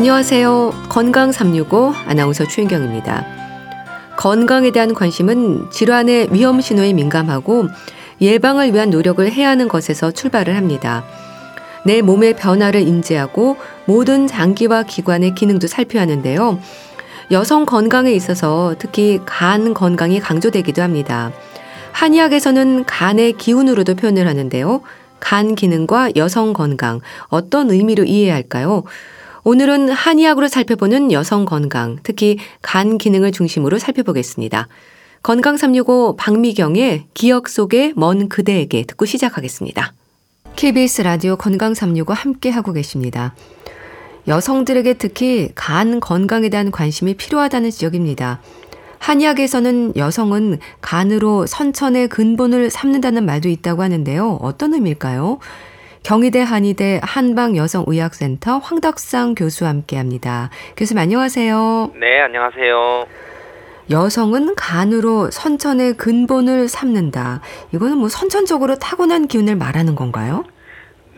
안녕하세요. 건강 365 아나운서 최인경입니다. 건강에 대한 관심은 질환의 위험 신호에 민감하고 예방을 위한 노력을 해야 하는 것에서 출발을 합니다. 내 몸의 변화를 인지하고 모든 장기와 기관의 기능도 살펴야 하는데요. 여성 건강에 있어서 특히 간 건강이 강조되기도 합니다. 한의학에서는 간의 기운으로도 표현을 하는데요. 간 기능과 여성 건강 어떤 의미로 이해해야 할까요? 오늘은 한의학으로 살펴보는 여성 건강, 특히 간 기능을 중심으로 살펴보겠습니다. 건강 365 박미경의 기억 속의 먼 그대에게 듣고 시작하겠습니다. KBS 라디오 건강 365 함께 하고 계십니다. 여성들에게 특히 간 건강에 대한 관심이 필요하다는 지적입니다. 한의학에서는 여성은 간으로 선천의 근본을 삼는다는 말도 있다고 하는데요. 어떤 의미일까요? 경희대 한의대 한방여성의학센터 황덕상 교수와 함께 합니다. 교수님 안녕하세요. 네, 안녕하세요. 여성은 간으로 선천의 근본을 삼는다. 이거는 뭐 선천적으로 타고난 기운을 말하는 건가요?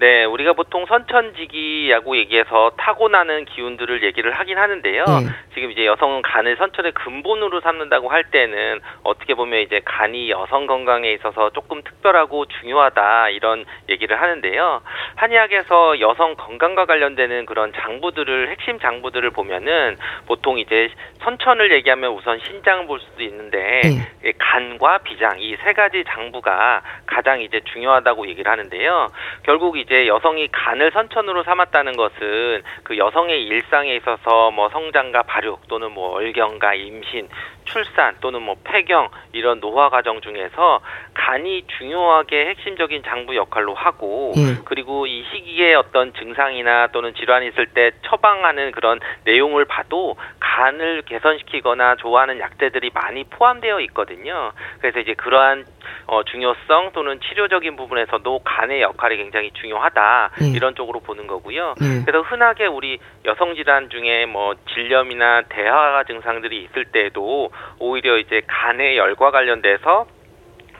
네, 우리가 보통 선천지기라고 얘기해서 타고나는 기운들을 얘기를 하긴 하는데요. 네. 지금 이제 여성은 간을 선천의 근본으로 삼는다고 할 때는 어떻게 보면 이제 간이 여성 건강에 있어서 조금 특별하고 중요하다 이런 얘기를 하는데요. 한의학에서 여성 건강과 관련되는 그런 장부들을 핵심 장부들을 보면은 보통 이제 선천을 얘기하면 우선 신장을 볼 수도 있는데 네. 간과 비장 이 세 가지 장부가 가장 이제 중요하다고 얘기를 하는데요. 결국 이제 이제 여성이 간을 선천으로 삼았다는 것은 그 여성의 일상에 있어서 뭐 성장과 발육 또는 뭐 월경과 임신, 출산 또는 뭐 폐경 이런 노화 과정 중에서 간이 중요하게 핵심적인 장부 역할로 하고 예. 그리고 이 시기에 어떤 증상이나 또는 질환이 있을 때 처방하는 그런 내용을 봐도 간을 개선시키거나 좋아하는 약재들이 많이 포함되어 있거든요. 그래서 이제 그러한 어, 중요성 또는 치료적인 부분에서도 간의 역할이 굉장히 중요 하다 예. 이런 쪽으로 보는 거고요. 예. 그래서 흔하게 우리 여성 질환 중에 뭐 질염이나 대화 증상들이 있을 때에도 오히려 이제 간의 열과 관련돼서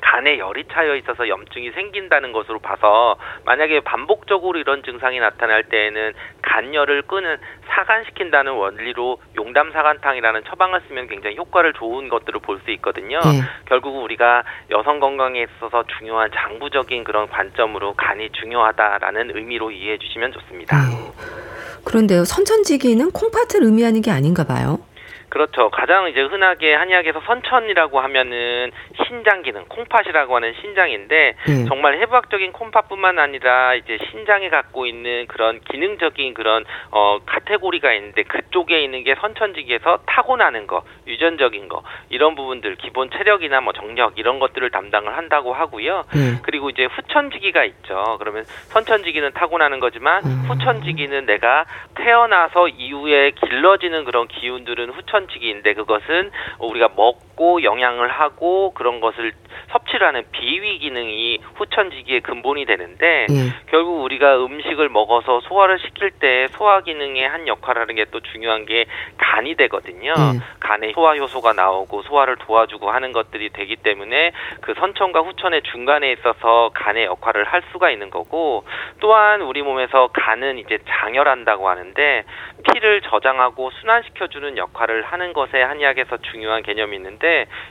간에 열이 차여 있어서 염증이 생긴다는 것으로 봐서 만약에 반복적으로 이런 증상이 나타날 때에는 간열을 끄는 사간시킨다는 원리로 용담 사간탕이라는 처방을 쓰면 굉장히 효과를 좋은 것들을 볼 수 있거든요. 네. 결국 우리가 여성 건강에 있어서 중요한 장부적인 그런 관점으로 간이 중요하다라는 의미로 이해해 주시면 좋습니다. 네. 그런데요, 선천지기는 콩팥을 의미하는 게 아닌가 봐요. 그렇죠. 가장 이제 흔하게 한의학에서 선천이라고 하면은 신장 기능, 콩팥이라고 하는 신장인데 음. 정말 해부학적인 콩팥뿐만 아니라 이제 신장이 갖고 있는 그런 기능적인 그런 어 카테고리가 있는데 그쪽에 있는 게 선천직에서 타고나는 거, 유전적인 거 이런 부분들 기본 체력이나 뭐 정력 이런 것들을 담당을 한다고 하고요. 음. 그리고 이제 후천지기가 있죠. 그러면 선천지기는 타고나는 거지만 음. 후천지기는 내가 태어나서 이후에 길러지는 그런 기운들은 후천 선지기인데 그것은 우리가 먹고 영양을 하고 그런 것을 섭취를 하는 비위 기능이 후천지기의 근본이 되는데 예. 결국 우리가 음식을 먹어서 소화를 시킬 때 소화 기능의 한 역할을 하는 게 또 중요한 게 간이 되거든요. 예. 간에 소화 효소가 나오고 소화를 도와주고 하는 것들이 되기 때문에 그 선천과 후천의 중간에 있어서 간의 역할을 할 수가 있는 거고 또한 우리 몸에서 간은 이제 장혈한다고 하는데 피를 저장하고 순환시켜주는 역할을 하는 것에 한의학에서 중요한 개념이 있는데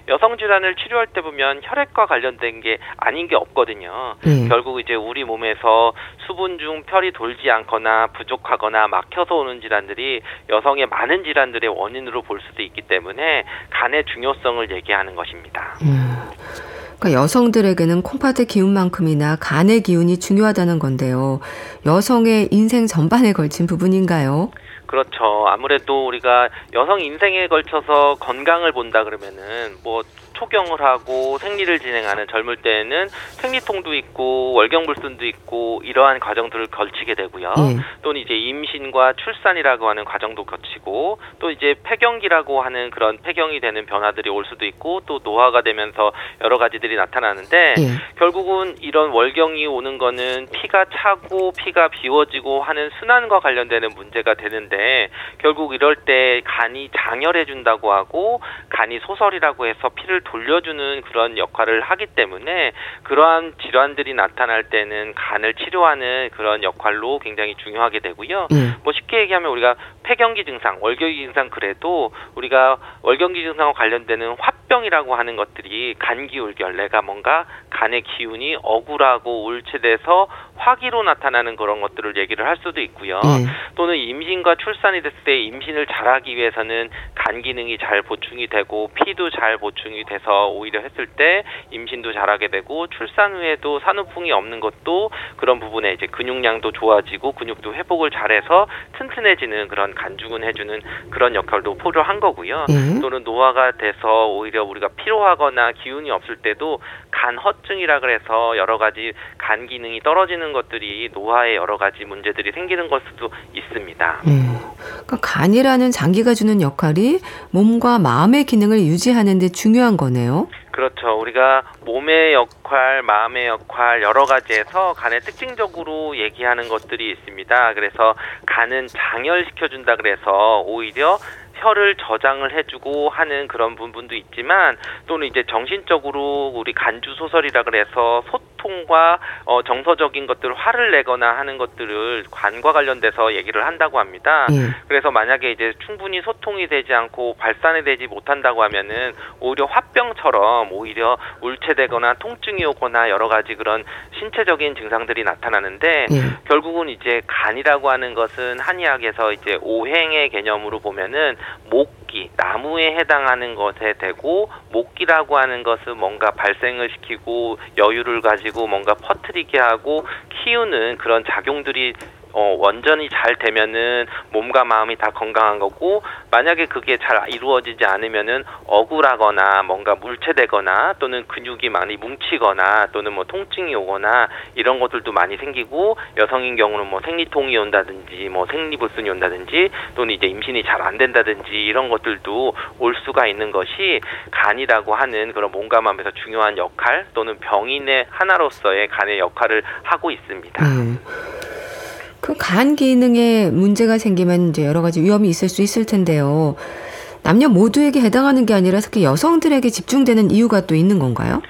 여성 질환을 치료할 때 보면 혈액과 관련된 게 아닌 게 없거든요. 음. 결국 이제 우리 몸에서 수분 중 혈이 돌지 않거나 부족하거나 막혀서 오는 질환들이 여성의 많은 질환들의 원인으로 볼 수도 있기 때문에 간의 중요성을 얘기하는 것입니다. 음. 그러니까 여성들에게는 콩팥의 기운만큼이나 간의 기운이 중요하다는 건데요. 여성의 인생 전반에 걸친 부분인가요? 그렇죠. 아무래도 우리가 여성 인생에 걸쳐서 건강을 본다 그러면은 뭐 초경을 하고 생리를 진행하는 젊을 때에는 생리통도 있고 월경불순도 있고 이러한 과정들을 걸치게 되고요. 예. 또는 이제 임신과 출산이라고 하는 과정도 거치고 또 이제 폐경기라고 하는 그런 폐경이 되는 변화들이 올 수도 있고 또 노화가 되면서 여러 가지들이 나타나는데 예. 결국은 이런 월경이 오는 거는 피가 차고 피가 비워지고 하는 순환과 관련되는 문제가 되는데 결국 이럴 때 간이 장혈해 준다고 하고 간이 소설이라고 해서 피를 돌려주는 그런 역할을 하기 때문에 그러한 질환들이 나타날 때는 간을 치료하는 그런 역할로 굉장히 중요하게 되고요. 음. 뭐 쉽게 얘기하면 우리가 폐경기 증상, 월경기 증상 그래도 우리가 월경기 증상과 관련되는 화병이라고 하는 것들이 간기울결, 내가 뭔가 간의 기운이 억울하고 울체돼서 화기로 나타나는 그런 것들을 얘기를 할 수도 있고요. 음. 또는 임신과 출산이 됐을 때 임신을 잘하기 위해서는 간 기능이 잘 보충이 되고 피도 잘 보충이 돼서 오히려 했을 때 임신도 잘하게 되고 출산 후에도 산후풍이 없는 것도 그런 부분에 이제 근육량도 좋아지고 근육도 회복을 잘해서 튼튼해지는 그런 간주근 해주는 그런 역할도 포효한 거고요. 음. 또는 노화가 돼서 오히려 우리가 피로하거나 기운이 없을 때도 간 허증이라 그래서 여러 가지 간 기능이 떨어지는 것들이 노화에 여러 가지 문제들이 생기는 걸 수도 있습니다. 음. 그러니까 간이라는 장기가 주는 역할이 몸과 마음의 기능을 유지하는 데 중요한 거네요. 그렇죠. 우리가 몸의 역할, 마음의 역할 여러 가지에서 간의 특징적으로 얘기하는 것들이 있습니다. 그래서 간은 장열시켜 준다 그래서 오히려 혀를 저장을 해주고 하는 그런 부분도 있지만 또는 이제 정신적으로 우리 간주 소설이라 그래서 소통과 어, 정서적인 것들 화를 내거나 하는 것들을 관과 관련돼서 얘기를 한다고 합니다. 예. 그래서 만약에 이제 충분히 소통이 되지 않고 발산이 되지 못한다고 하면은 오히려 화병처럼 오히려 울체되거나 통증이 오거나 여러 가지 그런 신체적인 증상들이 나타나는데 예. 결국은 이제 간이라고 하는 것은 한의학에서 이제 오행의 개념으로 보면은 목기, 나무에 해당하는 것에 되고 목기라고 하는 것은 뭔가 발생을 시키고 여유를 가지고 뭔가 퍼뜨리게 하고 키우는 그런 작용들이 어, 원전이 잘 되면은 몸과 마음이 다 건강한 거고 만약에 그게 잘 이루어지지 않으면은 억울하거나 뭔가 물체되거나 또는 근육이 많이 뭉치거나 또는 뭐 통증이 오거나 이런 것들도 많이 생기고 여성인 경우는 뭐 생리통이 온다든지 뭐 생리불순이 온다든지 또는 이제 임신이 잘 안 된다든지 이런 것들도 올 수가 있는 것이 간이라고 하는 그런 몸과 마음에서 중요한 역할 또는 병인의 하나로서의 간의 역할을 하고 있습니다. 음. 그 간 기능에 문제가 생기면 이제 여러 가지 위험이 있을 수 있을 텐데요. 남녀 모두에게 해당하는 게 아니라 특히 여성들에게 집중되는 이유가 또 있는 건가요?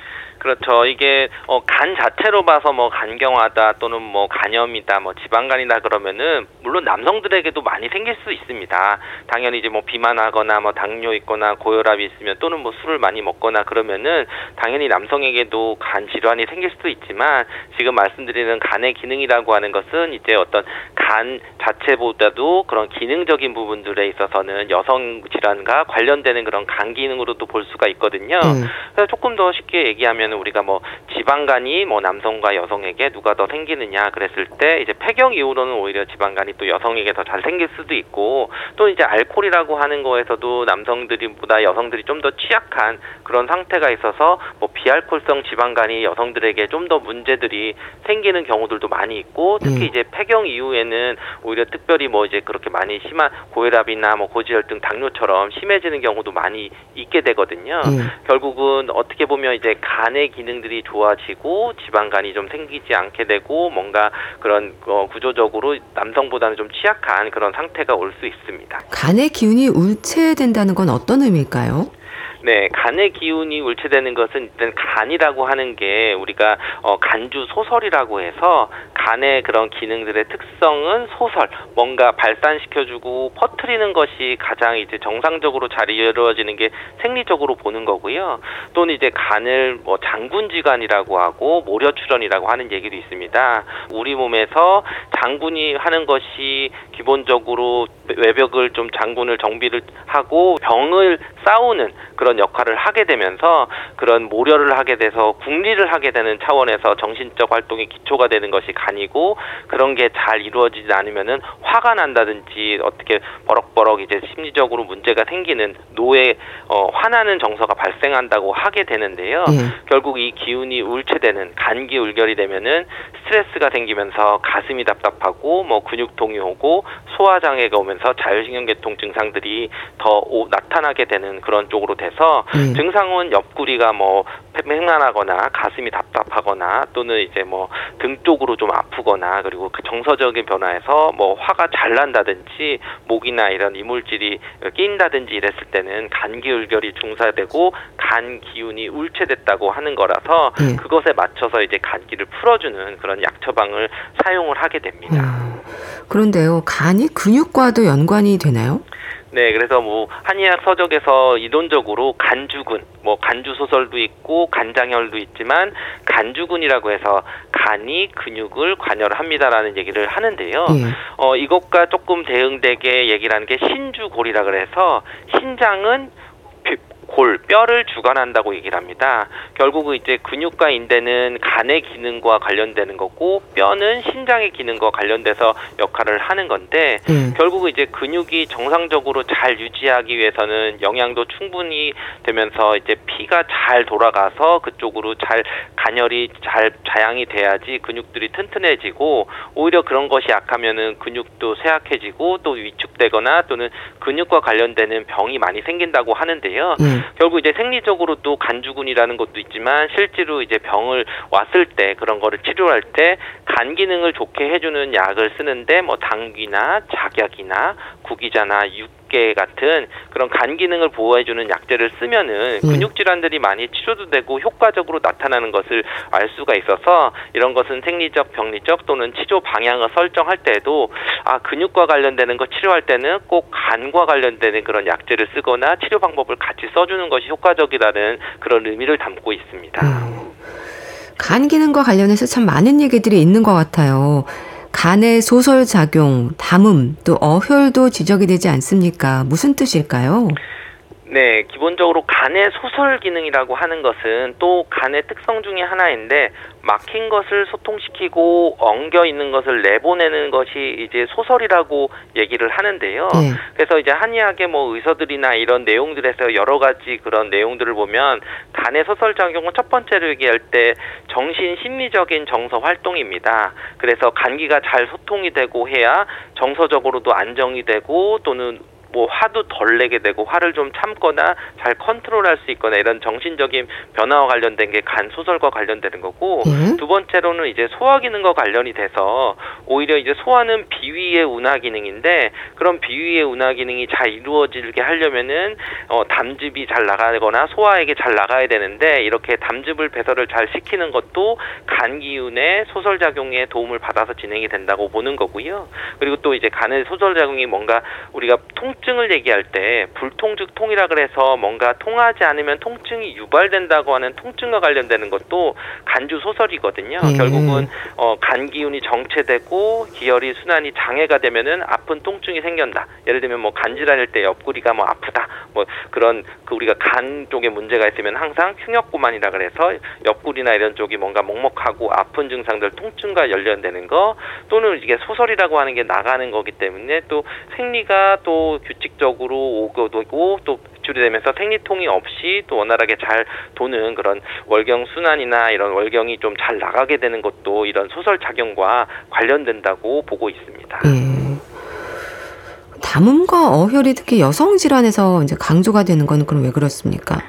그렇죠. 이게 어, 간 자체로 봐서 뭐 간경화다 또는 뭐 간염이다, 뭐 지방간이다 그러면은 물론 남성들에게도 많이 생길 수 있습니다. 당연히 이제 뭐 비만하거나 뭐 당뇨 있거나 고혈압이 있으면 또는 뭐 술을 많이 먹거나 그러면은 당연히 남성에게도 간 질환이 생길 수도 있지만 지금 말씀드리는 간의 기능이라고 하는 것은 이제 어떤 간 자체보다도 그런 기능적인 부분들에 있어서는 여성 질환과 관련되는 그런 간 기능으로도 볼 수가 있거든요. 음. 그래서 조금 더 쉽게 얘기하면 보면은 우리가 뭐 지방간이 뭐 남성과 여성에게 누가 더 생기느냐 그랬을 때 이제 폐경 이후로는 오히려 지방간이 또 여성에게 더 잘 생길 수도 있고 또 이제 알코올이라고 하는 거에서도 남성들이보다 여성들이 좀 더 취약한 그런 상태가 있어서 뭐 비알콜성 지방간이 여성들에게 좀 더 문제들이 생기는 경우들도 많이 있고 특히 음. 이제 폐경 이후에는 오히려 특별히 뭐 이제 그렇게 많이 심한 고혈압이나 뭐 고지혈증 당뇨처럼 심해지는 경우도 많이 있게 되거든요. 음. 결국은 어떻게 보면 이제 간의 간의 기능들이 좋아지고 지방간이 좀 생기지 않게 되고 뭔가 그런 어, 구조적으로 남성보다는 좀 취약한 그런 상태가 올 수 있습니다. 간의 기운이 울체된다는 건 어떤 의미일까요? 네, 간의 기운이 울체되는 것은 일단 간이라고 하는 게 우리가 어, 간주 소설이라고 해서 간의 그런 기능들의 특성은 소설, 뭔가 발산시켜주고 퍼트리는 것이 가장 이제 정상적으로 잘 이루어지는 게 생리적으로 보는 거고요. 또는 이제 간을 뭐 장군지간이라고 하고 모려출현이라고 하는 얘기도 있습니다. 우리 몸에서 장군이 하는 것이 기본적으로 외벽을 좀 장군을 정비를 하고 병을 싸우는 그런 역할을 하게 되면서 그런 모려를 하게 돼서 국리를 하게 되는 차원에서 정신적 활동의 기초가 되는 것이 간이고 그런 게 잘 이루어지지 않으면은 화가 난다든지 어떻게 버럭버럭 이제 심리적으로 문제가 생기는 노에 어, 화나는 정서가 발생한다고 하게 되는데요. 예. 결국 이 기운이 울체되는 간기 울결이 되면은 스트레스가 생기면서 가슴이 답답하고 뭐 근육통이 오고 소화 장애가 오면서 자율신경계통 증상들이 더 오, 나타나게 되는 그런 쪽으로 돼서 있어서 음. 증상은 옆구리가 뭐 팽만하거나 가슴이 답답하거나 또는 이제 뭐 등 쪽으로 좀 아프거나 그리고 그 정서적인 변화에서 뭐 화가 잘 난다든지 목이나 이런 이물질이 끼인다든지 이랬을 때는 간기울결이 중사되고 간 기운이 울체됐다고 하는 거라서 네. 그것에 맞춰서 이제 간기를 풀어주는 그런 약 처방을 사용을 하게 됩니다. 음. 그런데요, 간이 근육과도 연관이 되나요? 네, 그래서 뭐 한의학 서적에서 이론적으로 간주근, 뭐 간주 소설도 있고 간장혈도 있지만 간주근이라고 해서 간이 근육을 관여합니다라는 얘기를 하는데요. 예. 어 이것과 조금 대응되게 얘기를 하는 게 신주골이라 그래서 신장은 골, 뼈를 주관한다고 얘기를 합니다. 결국은 이제 근육과 인대는 간의 기능과 관련되는 거고 뼈는 신장의 기능과 관련돼서 역할을 하는 건데 음. 결국은 이제 근육이 정상적으로 잘 유지하기 위해서는 영양도 충분히 되면서 이제 피가 잘 돌아가서 그쪽으로 잘 간열이 잘 자양이 돼야지 근육들이 튼튼해지고 오히려 그런 것이 약하면은 근육도 쇠약해지고 또 위축되거나 또는 근육과 관련되는 병이 많이 생긴다고 하는데요. 음. 결국 이제 생리적으로 또 간주군이라는 것도 있지만 실제로 이제 병을 왔을 때 그런 거를 치료할 때 간 기능을 좋게 해주는 약을 쓰는데 뭐 당귀나 작약이나 구기자나 육 개 같은 그런 간 기능을 보호해주는 약제를 쓰면은 음. 근육 질환들이 많이 치료도 되고 효과적으로 나타나는 것을 알 수가 있어서 이런 것은 생리적, 병리적 또는 치료 방향을 설정할 때도 아 근육과 관련되는 거 치료할 때는 꼭 간과 관련되는 그런 약제를 쓰거나 치료 방법을 같이 써주는 것이 효과적이라는 그런 의미를 담고 있습니다. 음. 간 기능과 관련해서 참 많은 얘기들이 있는 것 같아요. 간의 소설 작용, 담음, 또 어혈도 지적이 되지 않습니까? 무슨 뜻일까요? 네, 기본적으로 간의 소설 기능이라고 하는 것은 또 간의 특성 중의 하나인데 막힌 것을 소통시키고 엉겨 있는 것을 내보내는 것이 이제 소설이라고 얘기를 하는데요. 네. 그래서 이제 한의학의 뭐 의서들이나 이런 내용들에서 여러 가지 그런 내용들을 보면 간의 소설 작용은 첫 번째로 얘기할 때 정신 심리적인 정서 활동입니다. 그래서 간기가 잘 소통이 되고 해야 정서적으로도 안정이 되고 또는 뭐 화도 덜 내게 되고 화를 좀 참거나 잘 컨트롤할 수 있거나 이런 정신적인 변화와 관련된 게 간 소설과 관련되는 거고 음? 두 번째로는 이제 소화 기능과 관련이 돼서 오히려 이제 소화는 비위의 운하 기능인데 그런 비위의 운하 기능이 잘 이루어지게 하려면은 어, 담즙이 잘 나가거나 소화에게 잘 나가야 되는데 이렇게 담즙을 배설을 잘 시키는 것도 간 기운의 소설 작용에 도움을 받아서 진행이 된다고 보는 거고요. 그리고 또 이제 간의 소설 작용이 뭔가 우리가 통 통증을 얘기할 때 불통 즉 통이라 그래서 뭔가 통하지 않으면 통증이 유발된다고 하는 통증과 관련되는 것도 간주 소설이거든요. 예. 결국은 어, 간 기운이 정체되고 기혈이 순환이 장애가 되면은 아픈 통증이 생긴다. 예를 들면 뭐 간질환일 때 옆구리가 뭐 아프다. 뭐 그런 그 우리가 간 쪽에 문제가 있으면 항상 흉역고만이라 그래서 옆구리나 이런 쪽이 뭔가 먹먹하고 아픈 증상들 통증과 연련되는 거 또는 이게 소설이라고 하는 게 나가는 거기 때문에 또 생리가 또 규칙적으로 오고도 또 배출이 되면서 생리통이 없이 또 원활하게 잘 도는 그런 월경 순환이나 이런 월경이 좀 잘 나가게 되는 것도 이런 소설 작용과 관련된다고 보고 있습니다. 네. 담음과 어혈이 특히 여성 질환에서 이제 강조가 되는 건 그럼 왜 그렇습니까?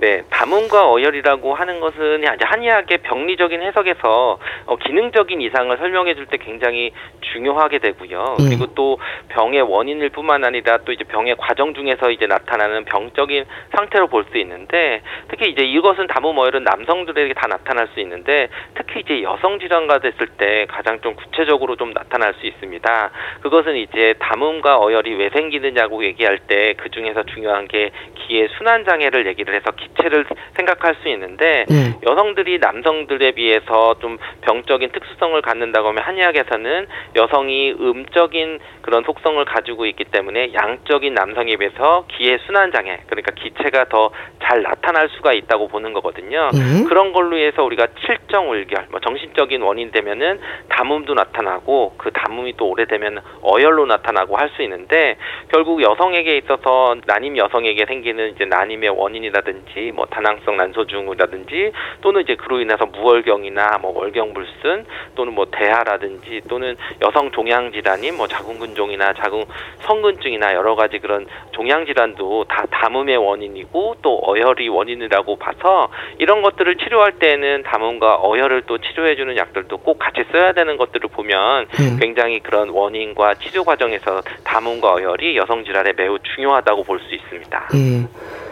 네, 담음과 어혈이라고 하는 것은 이제 한의학의 병리적인 해석에서 어, 기능적인 이상을 설명해 줄 때 굉장히 중요하게 되고요. 음. 그리고 또 병의 원인일 뿐만 아니라 또 이제 병의 과정 중에서 이제 나타나는 병적인 상태로 볼 수 있는데 특히 이제 이것은 담음 어혈은 남성들에게 다 나타날 수 있는데 특히 이제 여성 질환가 됐을 때 가장 좀 구체적으로 좀 나타날 수 있습니다. 그것은 이제 담음과 어혈이 왜 생기느냐고 얘기할 때 그 중에서 중요한 게 기의 순환 장애를 얘기를 해서 기 자체를 생각할 수 있는데 네. 여성들이 남성들에 비해서 좀 병적인 특수성을 갖는다고 하면 한의학에서는 여성이 음적인 그런 속성을 가지고 있기 때문에 양적인 남성에 비해서 기의 순환 장애 그러니까 기체가 더 잘 나타날 수가 있다고 보는 거거든요. 네. 그런 걸로 해서 우리가 칠정 울결 뭐 정신적인 원인 되면은 담음도 나타나고 그 담음이 또 오래되면 어열로 나타나고 할 수 있는데 결국 여성에게 있어서 난임 여성에게 생기는 이제 난임의 원인이라든지 증후라든지 뭐 다낭성 난소 증후라든지 또는 이제 그로 인해서 무월경이나 뭐 월경불순 또는 뭐 대하라든지 또는 여성 종양 질환인 뭐 자궁근종이나 자궁 성근증이나 여러 가지 그런 종양 질환도 다 담음의 원인이고 또 어혈이 원인이라고 봐서 이런 것들을 치료할 때는 담음과 어혈을 또 치료해 주는 약들도 꼭 같이 써야 되는 것들을 보면 네. 굉장히 그런 원인과 치료 과정에서 담음과 어혈이 여성 질환에 매우 중요하다고 볼 수 있습니다. 예.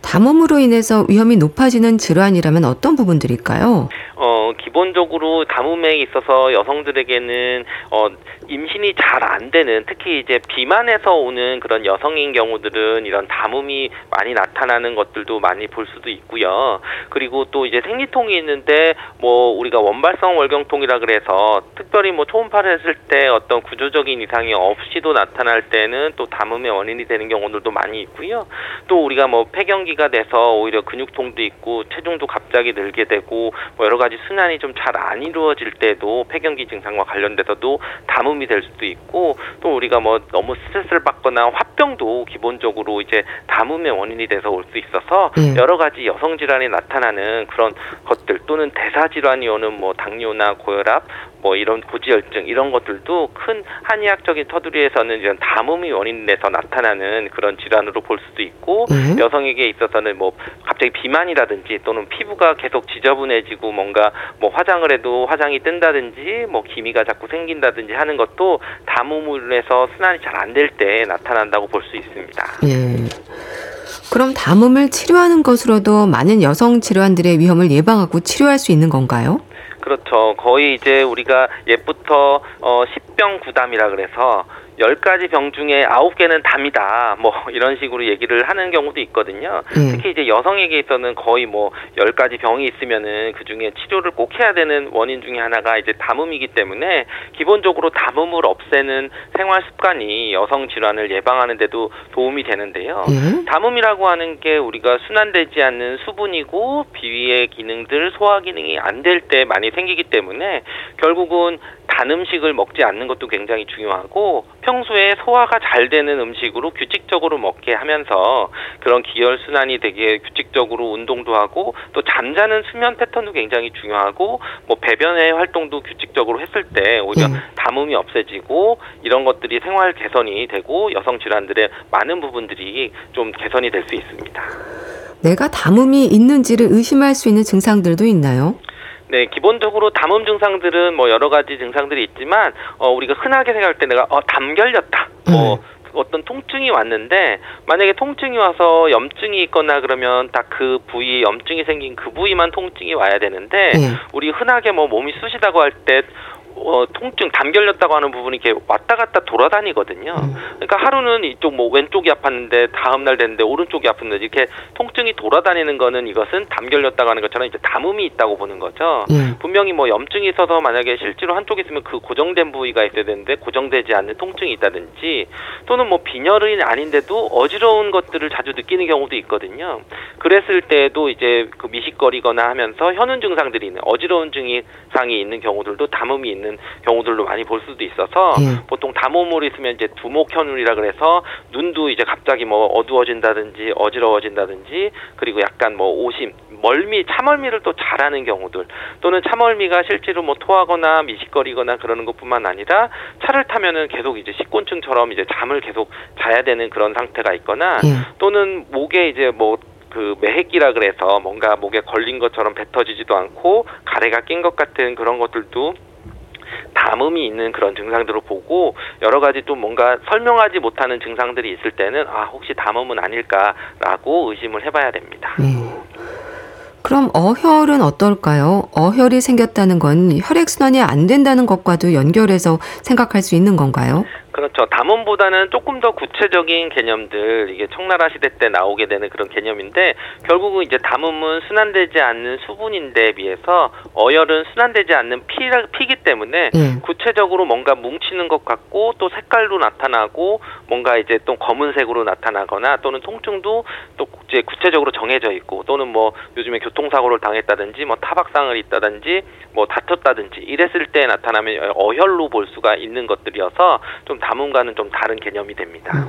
담음으로 인해서 위험이 높아지는 질환이라면 어떤 부분들일까요? 어, 기본적으로 담음에 있어서 여성들에게는 어, 임신이 잘 안 되는 특히 이제 비만에서 오는 그런 여성인 경우들은 이런 담음이 많이 나타나는 것들도 많이 볼 수도 있고요. 그리고 또 이제 생리통이 있는데 뭐 우리가 원발성 월경통이라 그래서 특별히 뭐 초음파를 했을 때 어떤 구조적인 이상이 없이도 나타날 때는 또 담음의 원인이 되는 경우들도 많이 있고요. 또 우리가 뭐 폐경기가 돼서 오히려 근육통도 있고 체중도 갑자기 늘게 되고 뭐 여러 가지 순환이 좀잘 안 이루어질 때도 폐경기 증상과 관련돼서도 담음이 될 수도 있고 또 우리가 뭐 너무 스트레스를 받거나 화병도 기본적으로 이제 담음의 원인이 돼서 올 수 있어서 네. 여러 가지 여성 질환이 나타나는 그런 것들 또는 대사 질환이 오는 뭐 당뇨나 고혈압 뭐 이런 고지혈증 이런 것들도 큰 한의학적인 터두리에서는 이런 담음이 원인돼서 나타나는 그런 질환으로 볼 수도 있고 네. 여성에게 있어서는 뭐 갑자기 비만이라든지 또는 피부가 계속 지저분해지고 뭔가 뭐 화장을 해도 화장이 뜬다든지 뭐 기미가 자꾸 생긴다든지 하는 것도 담음으로 해서 순환이 잘 안 될 때 나타난다고 볼 수 있습니다. 예. 그럼 담음을 치료하는 것으로도 많은 여성 질환들의 위험을 예방하고 치료할 수 있는 건가요? 그렇죠. 거의 이제 우리가 옛부터 어 10병 구담이라 그래서 10가지 병 중에 9개는 담이다. 뭐 이런 식으로 얘기를 하는 경우도 있거든요. 예. 특히 이제 여성에게 있어서는 거의 뭐 10가지 병이 있으면은 그중에 치료를 꼭 해야 되는 원인 중에 하나가 이제 담음이기 때문에 기본적으로 담음을 없애는 생활 습관이 여성 질환을 예방하는 데도 도움이 되는데요. 예. 담음이라고 하는 게 우리가 순환되지 않는 수분이고 비위의 기능들 소화 기능이 안 될 때 많이 생기기 때문에 결국은 단 음식을 먹지 않는 것도 굉장히 중요하고 평소에 소화가 잘 되는 음식으로 규칙적으로 먹게 하면서 그런 기혈 순환이 되게 규칙적으로 운동도 하고 또 잠자는 수면 패턴도 굉장히 중요하고 뭐 배변의 활동도 규칙적으로 했을 때 오히려 네. 담음이 없어지고 이런 것들이 생활 개선이 되고 여성 질환들의 많은 부분들이 좀 개선이 될 수 있습니다. 내가 담음이 있는지를 의심할 수 있는 증상들도 있나요? 네, 기본적으로 담음 증상들은 뭐 여러 가지 증상들이 있지만 어 우리가 흔하게 생각할 때 내가 어 담 결렸다. 뭐 어떤 통증이 왔는데 만약에 통증이 와서 염증이 있거나 그러면 딱 그 부위 염증이 생긴 그 부위만 통증이 와야 되는데 예. 우리 흔하게 뭐 몸이 쑤시다고 할때 어, 통증 담 결렸다고 하는 부분이 이렇게 왔다 갔다 돌아다니거든요. 음. 그러니까 하루는 이쪽 뭐 왼쪽이 아팠는데 다음 날 됐는데 오른쪽이 아픈데 이렇게 통증이 돌아다니는 거는 이것은 담 결렸다고 하는 것처럼 이제 담음이 있다고 보는 거죠. 예. 분명히 뭐 염증이 있어서 만약에 실제로 한쪽에 있으면 그 고정된 부위가 있어야 되는데 고정되지 않는 통증이 있다든지 또는 뭐 빈혈은 아닌데도 어지러운 것들을 자주 느끼는 경우도 있거든요. 그랬을 때에도 이제 그 미식거리거나 하면서 현운 증상들이 있는 어지러운 증상이 있는 경우들도 담음이 있는 경우들도 많이 볼 수도 있어서 예. 보통 담음으로 있으면 이제 두목현울이라 그래서 눈도 이제 갑자기 뭐 어두워진다든지 어지러워진다든지 그리고 약간 뭐 오심 멀미 참멀미를 또 잘하는 경우들 또는 참멀미가 실제로 뭐 토하거나 미식거리거나 그러는 것뿐만 아니라 차를 타면은 계속 이제 식곤증처럼 이제 잠을 계속 자야 되는 그런 상태가 있거나 예. 또는 목에 이제 뭐그 매핵기라 그래서 뭔가 목에 걸린 것처럼 뱉어지지도 않고 가래가 낀 것 같은 그런 것들도 담음이 있는 그런 증상들을 보고 여러 가지 또 뭔가 설명하지 못하는 증상들이 있을 때는 아 혹시 담음은 아닐까라고 의심을 해봐야 됩니다. 예. 그럼 어혈은 어떨까요? 어혈이 생겼다는 건 혈액순환이 안 된다는 것과도 연결해서 생각할 수 있는 건가요? 그렇죠. 담음보다는 조금 더 구체적인 개념들 이게 청나라 시대 때 나오게 되는 그런 개념인데 결국은 이제 담음은 순환되지 않는 수분인데 비해서 어혈은 순환되지 않는 피라, 피기 때문에 예. 구체적으로 뭔가 뭉치는 것 같고 또 색깔로 나타나고 뭔가 이제 또 검은색으로 나타나거나 또는 통증도 또 이제 구체적으로 정해져 있고 또는 뭐 요즘에 교통사고를 당했다든지 뭐 타박상을 있다든지 뭐 다퉜다든지 이랬을 때 나타나면 어혈로 볼 수가 있는 것들이어서 좀 담음과는 좀 다른 개념이 됩니다.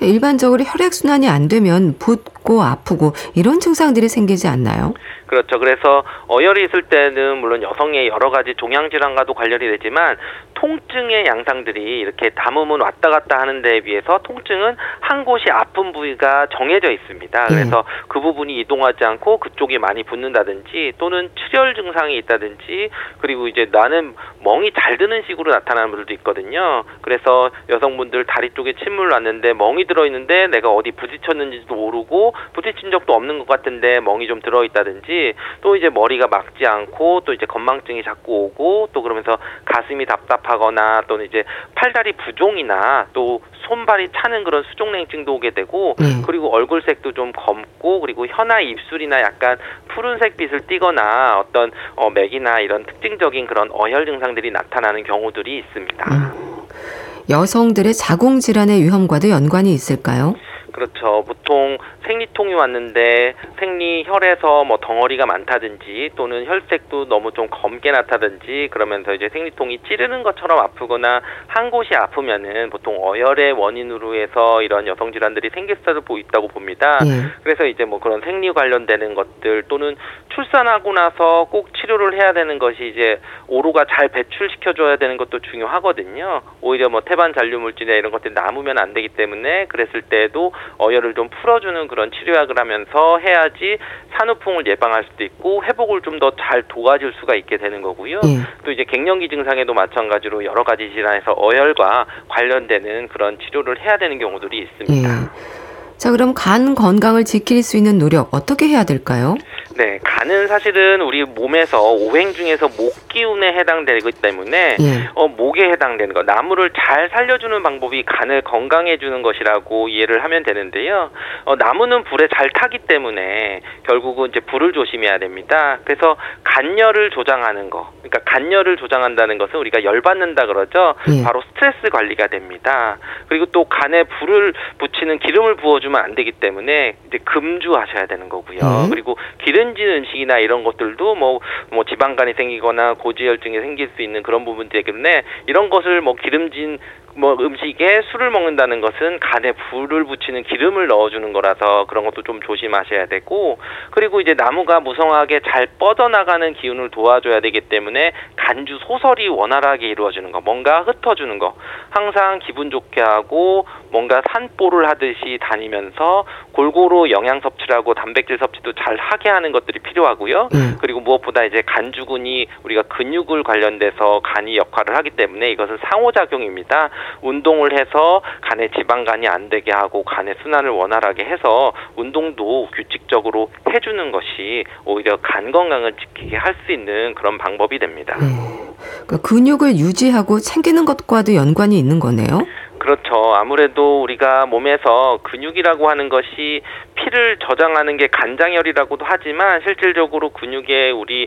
일반적으로 혈액순환이 안 되면 붓고 아프고 이런 증상들이 생기지 않나요? 그렇죠. 그래서 어혈이 있을 때는 물론 여성의 여러 가지 종양 질환과도 관련이 되지만 통증의 양상들이 이렇게 담으면 왔다 갔다 하는 데에 비해서 통증은 한 곳이 아픈 부위가 정해져 있습니다. 네. 그래서 그 부분이 이동하지 않고 그쪽이 많이 붓는다든지 또는 출혈 증상이 있다든지 그리고 이제 나는 멍이 잘 드는 식으로 나타나는 분들도 있거든요. 그래서 여성분들 다리 쪽에 침을 놨는데 멍이 들어 있는데 내가 어디 부딪혔는지도 모르고 부딪힌 적도 없는 것 같은데 멍이 좀 들어 있다든지 또 이제 머리가 막지 않고 또 이제 건망증이 자꾸 오고 또 그러면서 가슴이 답답하거나 또는 이제 팔다리 부종이나 또 손발이 차는 그런 수족냉증도 오게 되고 네. 그리고 얼굴색도 좀 검고 그리고 혀나 입술이나 약간 푸른색 빛을 띠거나 어떤 어, 맥이나 이런 특징적인 그런 어혈 증상들이 나타나는 경우들이 있습니다. 음. 여성들의 자궁 질환의 위험과도 연관이 있을까요? 그렇죠. 보통 생리통이 왔는데 생리 혈에서 뭐 덩어리가 많다든지 또는 혈색도 너무 좀 검게 나타든지 그러면서 이제 생리통이 찌르는 것처럼 아프거나 한 곳이 아프면은 보통 어혈의 원인으로 해서 이런 여성 질환들이 생길 수도 있다고 봅니다. 예. 그래서 이제 뭐 그런 생리 관련되는 것들 또는 출산하고 나서 꼭 치료를 해야 되는 것이 이제 오로가 잘 배출시켜 줘야 되는 것도 중요하거든요. 오히려 뭐 태반 잔류 물질이나 이런 것들이 남으면 안 되기 때문에 그랬을 때도 어혈을 좀 풀어주는 그런 치료약을 하면서 해야지 산후풍을 예방할 수도 있고 회복을 좀 더 잘 도와줄 수가 있게 되는 거고요. 예. 또 이제 갱년기 증상에도 마찬가지로 여러 가지 질환에서 어혈과 관련되는 그런 치료를 해야 되는 경우들이 있습니다. 예. 자, 그럼 간 건강을 지킬 수 있는 노력 어떻게 해야 될까요? 네, 간은 사실은 우리 몸에서 오행 중에서 목 기운에 해당되기 때문에 예. 어, 목에 해당되는 거 나무를 잘 살려주는 방법이 간을 건강해 주는 것이라고 이해를 하면 되는데요. 어, 나무는 불에 잘 타기 때문에 결국은 이제 불을 조심해야 됩니다. 그래서 간열을 조장하는 거, 그러니까 간열을 조장한다는 것은 우리가 열 받는다 그러죠. 예. 바로 스트레스 관리가 됩니다. 그리고 또 간에 불을 붙이는 기름을 부어주면 안 되기 때문에 이제 금주하셔야 되는 거고요. 음. 그리고 기름 진 음식이나 이런 것들도 뭐, 뭐 지방간이 생기거나 고지혈증이 생길 수 있는 그런 부분들 때문에 이런 것을 뭐 기름진 뭐 음식에 술을 먹는다는 것은 간에 불을 붙이는 기름을 넣어주는 거라서 그런 것도 좀 조심하셔야 되고 그리고 이제 나무가 무성하게 잘 뻗어나가는 기운을 도와줘야 되기 때문에 간주 소설이 원활하게 이루어지는 거 뭔가 흩어주는 거 항상 기분 좋게 하고 뭔가 산보를 하듯이 다니면서 골고루 영양 섭취를 하고 단백질 섭취도 잘 하게 하는 것들이 필요하고요. 예. 그리고 무엇보다 이제 간주군이 우리가 근육을 관련돼서 간이 역할을 하기 때문에 이것은 상호작용입니다. 운동을 해서 간에 지방간이 안 되게 하고 간의 순환을 원활하게 해서 운동도 규칙적으로 해주는 것이 오히려 간 건강을 지키게 할 수 있는 그런 방법이 됩니다. 예. 그 근육을 유지하고 챙기는 것과도 연관이 있는 거네요. 그렇죠. 아무래도 우리가 몸에서 근육이라고 하는 것이 피를 저장하는 게 간장혈이라고도 하지만 실질적으로 근육에 우리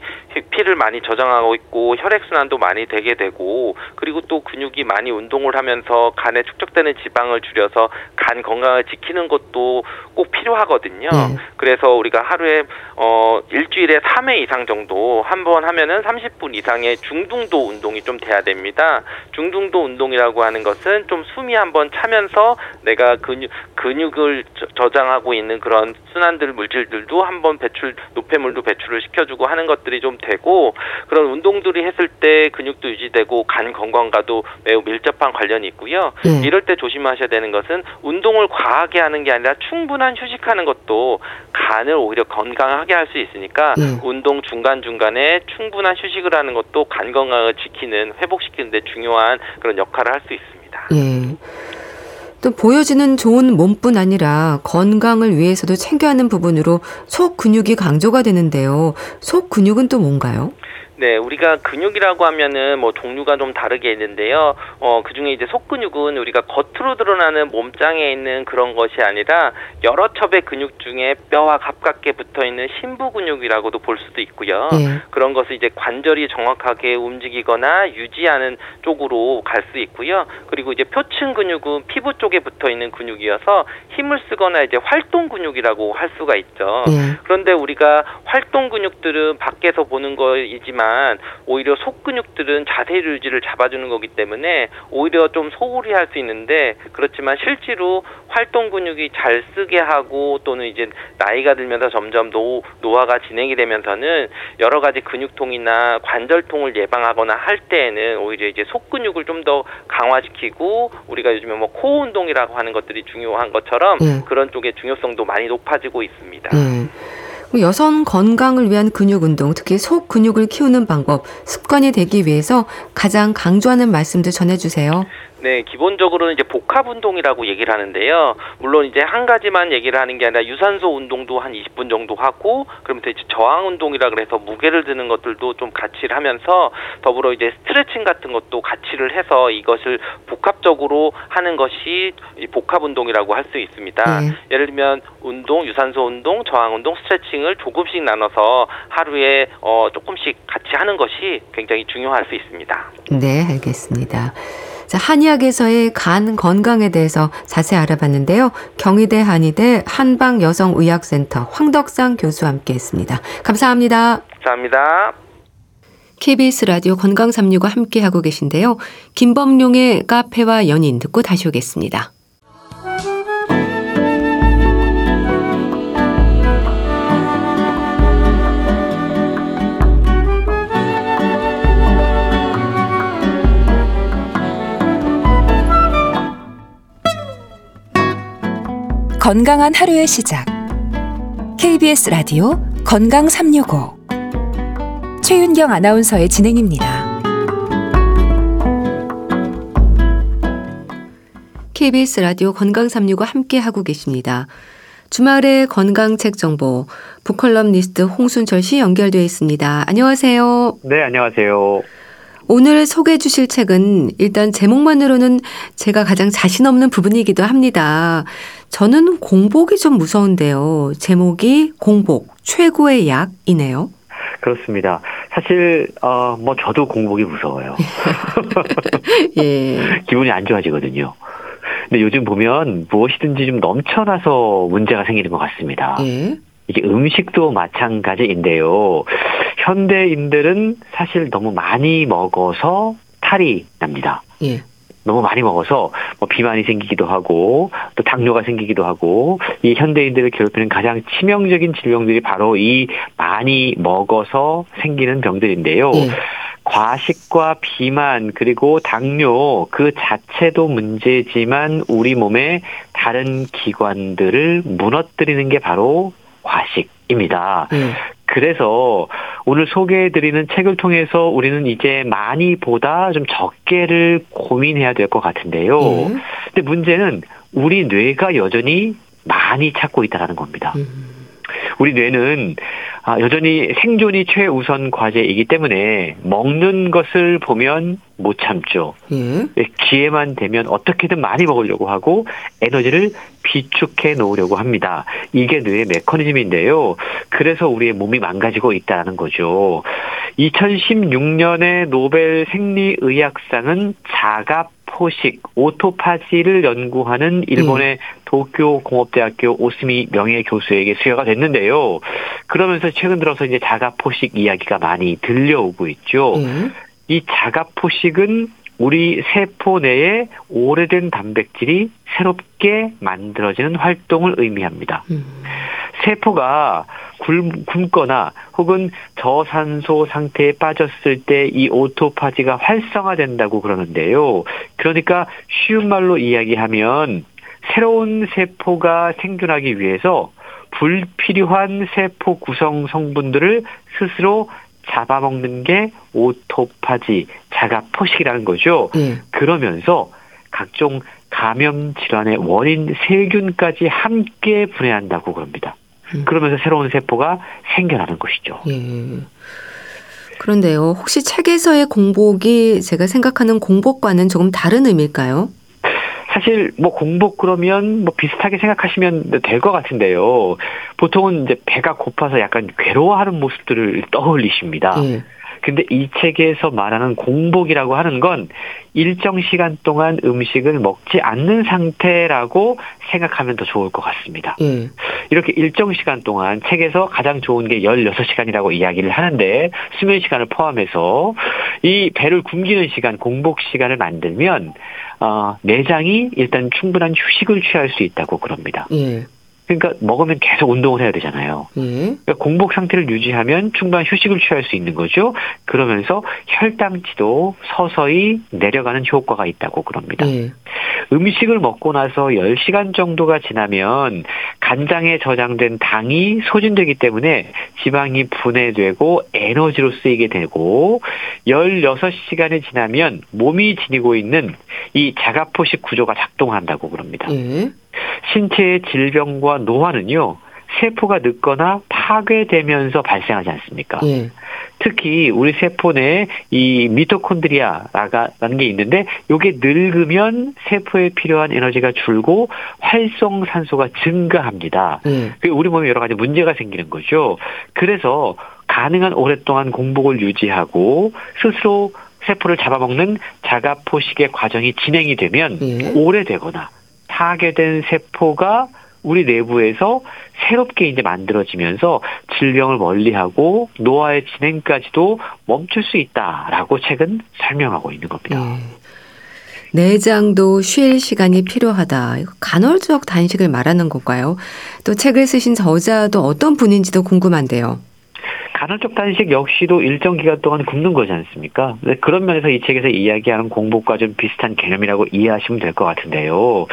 피를 많이 저장하고 있고 혈액순환도 많이 되게 되고 그리고 또 근육이 많이 운동을 하면서 간에 축적되는 지방을 줄여서 간 건강을 지키는 것도 꼭 필요하거든요. 네. 그래서 우리가 하루에 어 일주일에 3회 이상 정도 한 번 하면은 30분 이상의 중등도 운동이 좀 돼야 됩니다. 중등도 운동이라고 하는 것은 좀 숨이 한번 차면서 내가 근육 근육을 저- 저장하고 있는 그런 순환들 물질들도 한번 배출 노폐물도 배출을 시켜주고 하는 것들이 좀 되고 그런 운동들이 했을 때 근육도 유지되고 간 건강과도 매우 밀접한 관련이 있고요. 예. 이럴 때 조심하셔야 되는 것은 운동을 과하게 하는 게 아니라 충분한 휴식하는 것도 간을 오히려 건강하게 할 수 있으니까 예. 운동 중간 중간에 충분한 휴식을 하는 것도 간 건강을 지키는 회복시키는데 중요한 그런 역할을 할 수 있습니다. 예. 또 보여지는 좋은 몸뿐 아니라 건강을 위해서도 챙겨야 하는 부분으로 속 근육이 강조가 되는데요. 속 근육은 또 뭔가요? 네, 우리가 근육이라고 하면은 뭐 종류가 좀 다르게 있는데요. 어, 그 중에 이제 속근육은 우리가 겉으로 드러나는 몸짱에 있는 그런 것이 아니라 여러 첩의 근육 중에 뼈와 가깝게 붙어 있는 심부 근육이라고도 볼 수도 있고요. 예. 그런 것은 이제 관절이 정확하게 움직이거나 유지하는 쪽으로 갈 수 있고요. 그리고 이제 표층 근육은 피부 쪽에 붙어 있는 근육이어서 힘을 쓰거나 이제 활동 근육이라고 할 수가 있죠. 예. 그런데 우리가 활동 근육들은 밖에서 보는 거이지만 하지만 오히려 속 근육들은 자세 유지를 잡아주는 거기 때문에 오히려 좀 소홀히 할 수 있는데 그렇지만 실제로 활동 근육이 잘 쓰게 하고 또는 이제 나이가 들면서 점점 노, 노화가 진행이 되면서는 여러 가지 근육통이나 관절통을 예방하거나 할 때에는 오히려 이제 속 근육을 좀 더 강화시키고 우리가 요즘에 뭐 코어 운동이라고 하는 것들이 중요한 것처럼 네. 그런 쪽의 중요성도 많이 높아지고 있습니다. 네. 여성 건강을 위한 근육 운동, 특히 속 근육을 키우는 방법, 습관이 되기 위해서 가장 강조하는 말씀도 전해주세요. 네, 기본적으로는 이제 복합 운동이라고 얘기를 하는데요. 물론 이제 한 가지만 얘기를 하는 게 아니라 유산소 운동도 한 20분 정도 하고 그러면서 이제 저항 운동이라 그래서 무게를 드는 것들도 좀 같이를 하면서 더불어 이제 스트레칭 같은 것도 같이를 해서 이것을 복합적으로 하는 것이 복합 운동이라고 할 수 있습니다. 네. 예를 들면 운동, 유산소 운동, 저항 운동, 스트레칭을 조금씩 나눠서 하루에 어 조금씩 같이 하는 것이 굉장히 중요할 수 있습니다. 네, 알겠습니다. 자, 한의학에서의 간 건강에 대해서 자세히 알아봤는데요. 경희대 한의대 한방여성의학센터 황덕상 교수와 함께 했습니다. 감사합니다. 감사합니다. KBS 라디오 건강 365 함께하고 계신데요. 김범룡의 카페와 연인 듣고 다시 오겠습니다. 건강한 하루의 시작. KBS 라디오 건강 365. 최윤경 아나운서의 진행입니다. KBS 라디오 건강 365 함께 하고 계십니다. 주말의 건강책 정보 북컬럼니스트 홍순철 씨 연결되어 있습니다. 안녕하세요. 네, 안녕하세요. 오늘 소개해 주실 책은 일단 제목만으로는 제가 가장 자신 없는 부분이기도 합니다. 저는 공복이 좀 무서운데요. 제목이 공복, 최고의 약이네요. 그렇습니다. 사실 어 뭐 저도 공복이 무서워요. 예. 기분이 안 좋아지거든요. 근데 요즘 보면 무엇이든지 좀 넘쳐나서 문제가 생기는 것 같습니다. 예. 이게 음식도 마찬가지인데요. 현대인들은 사실 너무 많이 먹어서 탈이 납니다. 예. 너무 많이 먹어서 뭐 비만이 생기기도 하고 또 당뇨가 생기기도 하고 이 현대인들을 괴롭히는 가장 치명적인 질병들이 바로 이 많이 먹어서 생기는 병들인데요. 예. 과식과 비만 그리고 당뇨 그 자체도 문제지만 우리 몸의 다른 기관들을 무너뜨리는 게 바로 과식 입니다. 음. 그래서 오늘 소개해드리는 책을 통해서 우리는 이제 많이 보다 좀 적게를 고민해야 될 것 같은데요. 음. 근데 문제는 우리 뇌가 여전히 많이 찾고 있다는 겁니다. 음. 우리 뇌는 아, 여전히 생존이 최우선 과제이기 때문에 먹는 것을 보면 못 참죠. 예. 예. 기회만 되면 어떻게든 많이 먹으려고 하고 에너지를 비축해 놓으려고 합니다. 이게 뇌의 메커니즘인데요. 그래서 우리의 몸이 망가지고 있다는 거죠. 2016년에 노벨 생리의학상은 자갑 포식, 오토파지를 연구하는 일본의 음. 도쿄 공업대학교 오스미 명예 교수에게 수여가 됐는데요. 그러면서 최근 들어서 이제 자가포식 이야기가 많이 들려오고 있죠. 음. 이 자가포식은 우리 세포 내에 오래된 단백질이 새롭게 만들어지는 활동을 의미합니다. 음. 세포가 굶 거나 혹은 저산소 상태에 빠졌을 때 이 오토파지가 활성화된다고 그러는데요. 그러니까 쉬운 말로 이야기하면 새로운 세포가 생존하기 위해서 불필요한 세포 구성 성분들을 스스로 잡아먹는 게 오토파지, 자가 포식이라는 거죠. 네. 그러면서 각종 감염 질환의 원인 세균까지 함께 분해한다고 그럽니다. 음. 그러면서 새로운 세포가 생겨나는 것이죠. 예. 그런데요, 혹시 책에서의 공복이 제가 생각하는 공복과는 조금 다른 의미일까요? 사실 뭐 공복 그러면 뭐 비슷하게 생각하시면 될 것 같은데요. 보통은 이제 배가 고파서 약간 괴로워하는 모습들을 떠올리십니다. 예. 근데 이 책에서 말하는 공복이라고 하는 건 일정 시간 동안 음식을 먹지 않는 상태라고 생각하면 더 좋을 것 같습니다. 예. 이렇게 일정 시간 동안 책에서 가장 좋은 게 16시간이라고 이야기를 하는데 수면 시간을 포함해서 이 배를 굶기는 시간, 공복 시간을 만들면 어, 내장이 일단 충분한 휴식을 취할 수 있다고 그럽니다. 예. 그러니까 먹으면 계속 운동을 해야 되잖아요. 예. 그러니까 공복 상태를 유지하면 충분한 휴식을 취할 수 있는 거죠. 그러면서 혈당치도 서서히 내려가는 효과가 있다고 그럽니다. 예. 음식을 먹고 나서 10시간 정도가 지나면 간장에 저장된 당이 소진되기 때문에 지방이 분해되고 에너지로 쓰이게 되고 16시간이 지나면 몸이 지니고 있는 이 자가포식 구조가 작동한다고 그럽니다. 예. 신체의 질병과 노화는요. 세포가 늙거나 파괴되면서 발생하지 않습니까? 예. 특히 우리 세포 내에 이 미토콘드리아라는 게 있는데 이게 늙으면 세포에 필요한 에너지가 줄고 활성산소가 증가합니다. 예. 우리 몸에 여러 가지 문제가 생기는 거죠. 그래서 가능한 오랫동안 공복을 유지하고 스스로 세포를 잡아먹는 자가 포식의 과정이 진행이 되면 예. 오래되거나 파괴된 세포가 우리 내부에서 새롭게 이제 만들어지면서 질병을 멀리하고 노화의 진행까지도 멈출 수 있다라고 책은 설명하고 있는 겁니다. 네. 내장도 쉴 시간이 필요하다. 간헐적 단식을 말하는 건가요? 또 책을 쓰신 저자도 어떤 분인지도 궁금한데요. 간헐적 단식 역시도 일정 기간 동안 굶는 거지 않습니까? 그런 면에서 이 책에서 이야기하는 공복과 좀 비슷한 개념이라고 이해하시면 될 것 같은데요.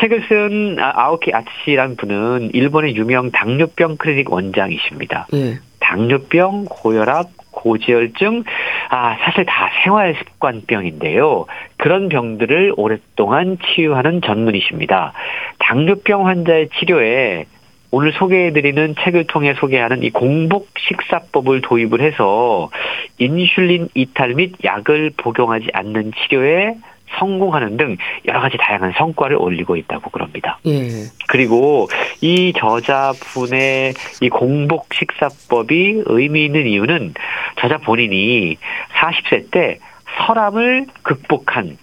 책을 쓴 아, 아오키 아츠시라는 분은 일본의 유명 당뇨병 클리닉 원장이십니다. 예. 당뇨병, 고혈압, 고지혈증, 아, 사실 다 생활 습관병인데요. 그런 병들을 오랫동안 치유하는 전문이십니다. 당뇨병 환자의 치료에 오늘 소개해드리는 책을 통해 소개하는 이 공복 식사법을 도입을 해서 인슐린 이탈 및 약을 복용하지 않는 치료에 성공하는 등 여러 가지 다양한 성과를 올리고 있다고 그럽니다. 예. 그리고 이 저자분의 이 공복 식사법이 의미 있는 이유는 저자 본인이 40세 때 설암을 극복한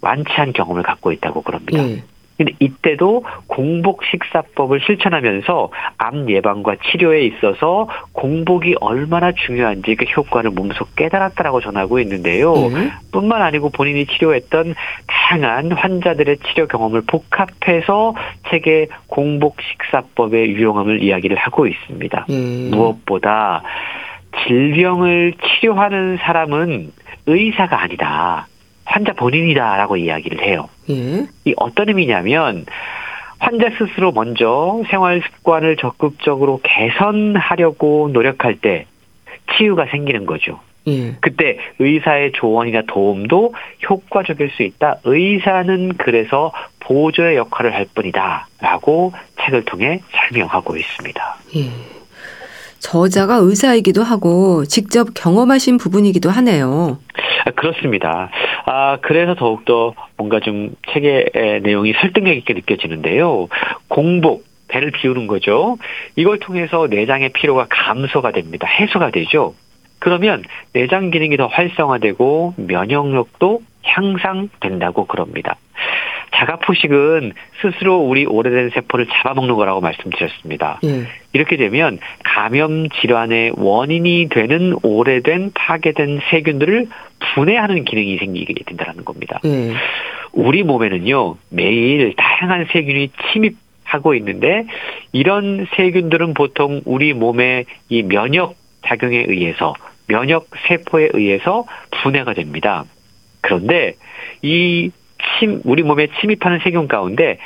완치한 경험을 갖고 있다고 그럽니다. 예. 근데 이때도 공복 식사법을 실천하면서 암 예방과 치료에 있어서 공복이 얼마나 중요한지 그 효과를 몸소 깨달았다라고 전하고 있는데요. 음. 뿐만 아니고 본인이 치료했던 다양한 환자들의 치료 경험을 복합해서 책의 공복 식사법의 유용함을 이야기를 하고 있습니다. 음. 무엇보다 질병을 치료하는 사람은 의사가 아니다. 환자 본인이다라고 이야기를 해요. 예. 이 어떤 의미냐면 환자 스스로 먼저 생활 습관을 적극적으로 개선하려고 노력할 때 치유가 생기는 거죠. 예. 그때 의사의 조언이나 도움도 효과적일 수 있다. 의사는 그래서 보조의 역할을 할 뿐이다 라고 책을 통해 설명하고 있습니다. 예. 저자가 의사이기도 하고 직접 경험하신 부분이기도 하네요. 아, 그렇습니다. 아, 그래서 더욱더 뭔가 좀 책의 내용이 설득력 있게 느껴지는데요. 공복, 배를 비우는 거죠. 이걸 통해서 내장의 피로가 감소가 됩니다. 해소가 되죠. 그러면 내장 기능이 더 활성화되고 면역력도 향상된다고 그럽니다. 자가포식은 스스로 우리 오래된 세포를 잡아먹는 거라고 말씀드렸습니다. 예. 이렇게 되면 감염 질환의 원인이 되는 오래된 파괴된 세균들을 분해하는 기능이 생기게 된다는 겁니다. 예. 우리 몸에는요 매일 다양한 세균이 침입 하고 있는데 이런 세균들은 보통 우리 몸의 이 면역 작용에 의해서 면역 세포에 의해서 분해가 됩니다. 그런데 이 침, 우리 몸에 침입하는 세균 가운데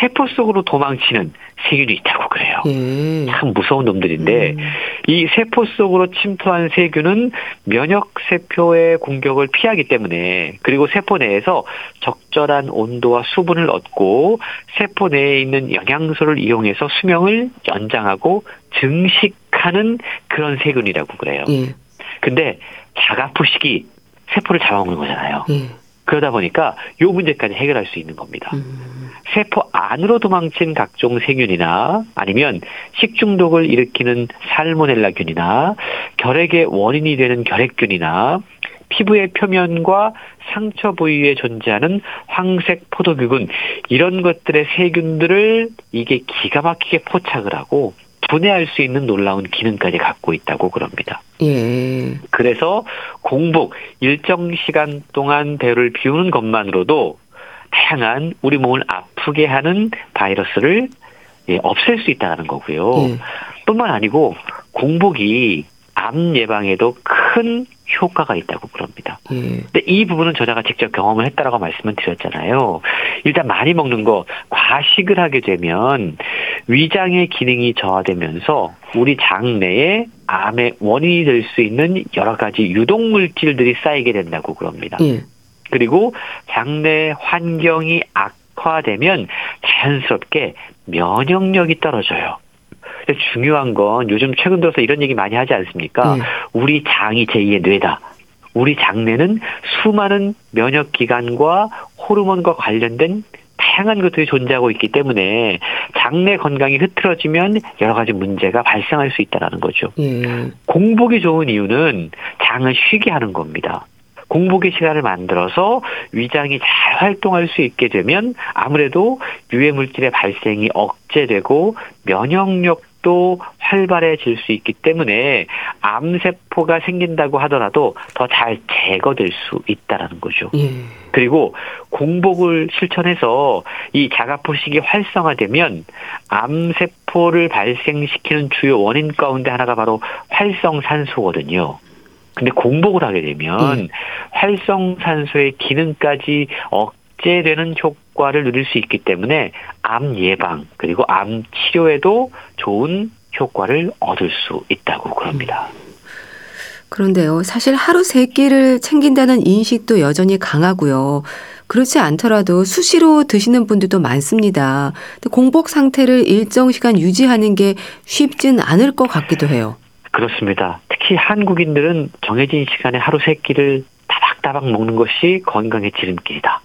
세포 속으로 도망치는 세균이 있다고 그래요. 음. 참 무서운 놈들인데 음. 이 세포 속으로 침투한 세균은 면역 세포의 공격을 피하기 때문에 그리고 세포 내에서 적절한 온도와 수분을 얻고 세포 내에 있는 영양소를 이용해서 수명을 연장하고 증식하는 그런 세균이라고 그래요. 음. 근데 자가포식이 세포를 잡아먹는 거잖아요. 음. 그러다 보니까 요 문제까지 해결할 수 있는 겁니다. 음. 세포 안으로 도망친 각종 세균이나 아니면 식중독을 일으키는 살모넬라균이나 결핵의 원인이 되는 결핵균이나 피부의 표면과 상처 부위에 존재하는 황색 포도균 이런 것들의 세균들을 이게 기가 막히게 포착을 하고 분해할 수 있는 놀라운 기능까지 갖고 있다고 그럽니다. 예. 그래서 공복 일정 시간 동안 배를 비우는 것만으로도 다양한 우리 몸을 아프게 하는 바이러스를 예, 없앨 수 있다는 거고요. 예. 뿐만 아니고 공복이 암 예방에도 큰 효과가 있다고 그럽니다. 예. 근데 이 부분은 저자가 직접 경험을 했다라고 말씀을 드렸잖아요. 일단 많이 먹는 거 과식을 하게 되면 위장의 기능이 저하되면서 우리 장내에 암의 원인이 될 수 있는 여러 가지 유독 물질들이 쌓이게 된다고 그럽니다. 예. 그리고 장내 환경이 악화되면 자연스럽게 면역력이 떨어져요. 중요한 건 요즘 최근 들어서 이런 얘기 많이 하지 않습니까? 네. 우리 장이 제2의 뇌다. 우리 장내는 수많은 면역 기관과 호르몬과 관련된 다양한 것들이 존재하고 있기 때문에 장내 건강이 흐트러지면 여러 가지 문제가 발생할 수 있다는 거죠. 예. 공복이 좋은 이유는 장을 쉬게 하는 겁니다. 공복의 시간을 만들어서 위장이 잘 활동할 수 있게 되면 아무래도 유해 물질의 발생이 억제되고 면역력 도 활발해질 수 있기 때문에 암세포가 생긴다고 하더라도 더 잘 제거될 수 있다라는 거죠. 예. 그리고 공복을 실천해서 이 자가포식이 활성화되면 암세포를 발생시키는 주요 원인 가운데 하나가 바로 활성산소거든요. 근데 공복을 하게 되면 네. 활성산소의 기능까지 억제되는 효과를 누릴 수 있기 때문에 암 예방 그리고 암 치료에도 좋은 효과를 얻을 수 있다고 그럽니다. 그런데요, 사실 하루 세 끼를 챙긴다는 인식도 여전히 강하고요. 그렇지 않더라도 수시로 드시는 분들도 많습니다. 공복 상태를 일정 시간 유지하는 게 쉽진 않을 것 같기도 해요. 그렇습니다. 특히 한국인들은 정해진 시간에 하루 세 끼를 다박다박 먹는 것이 건강의 지름길이다.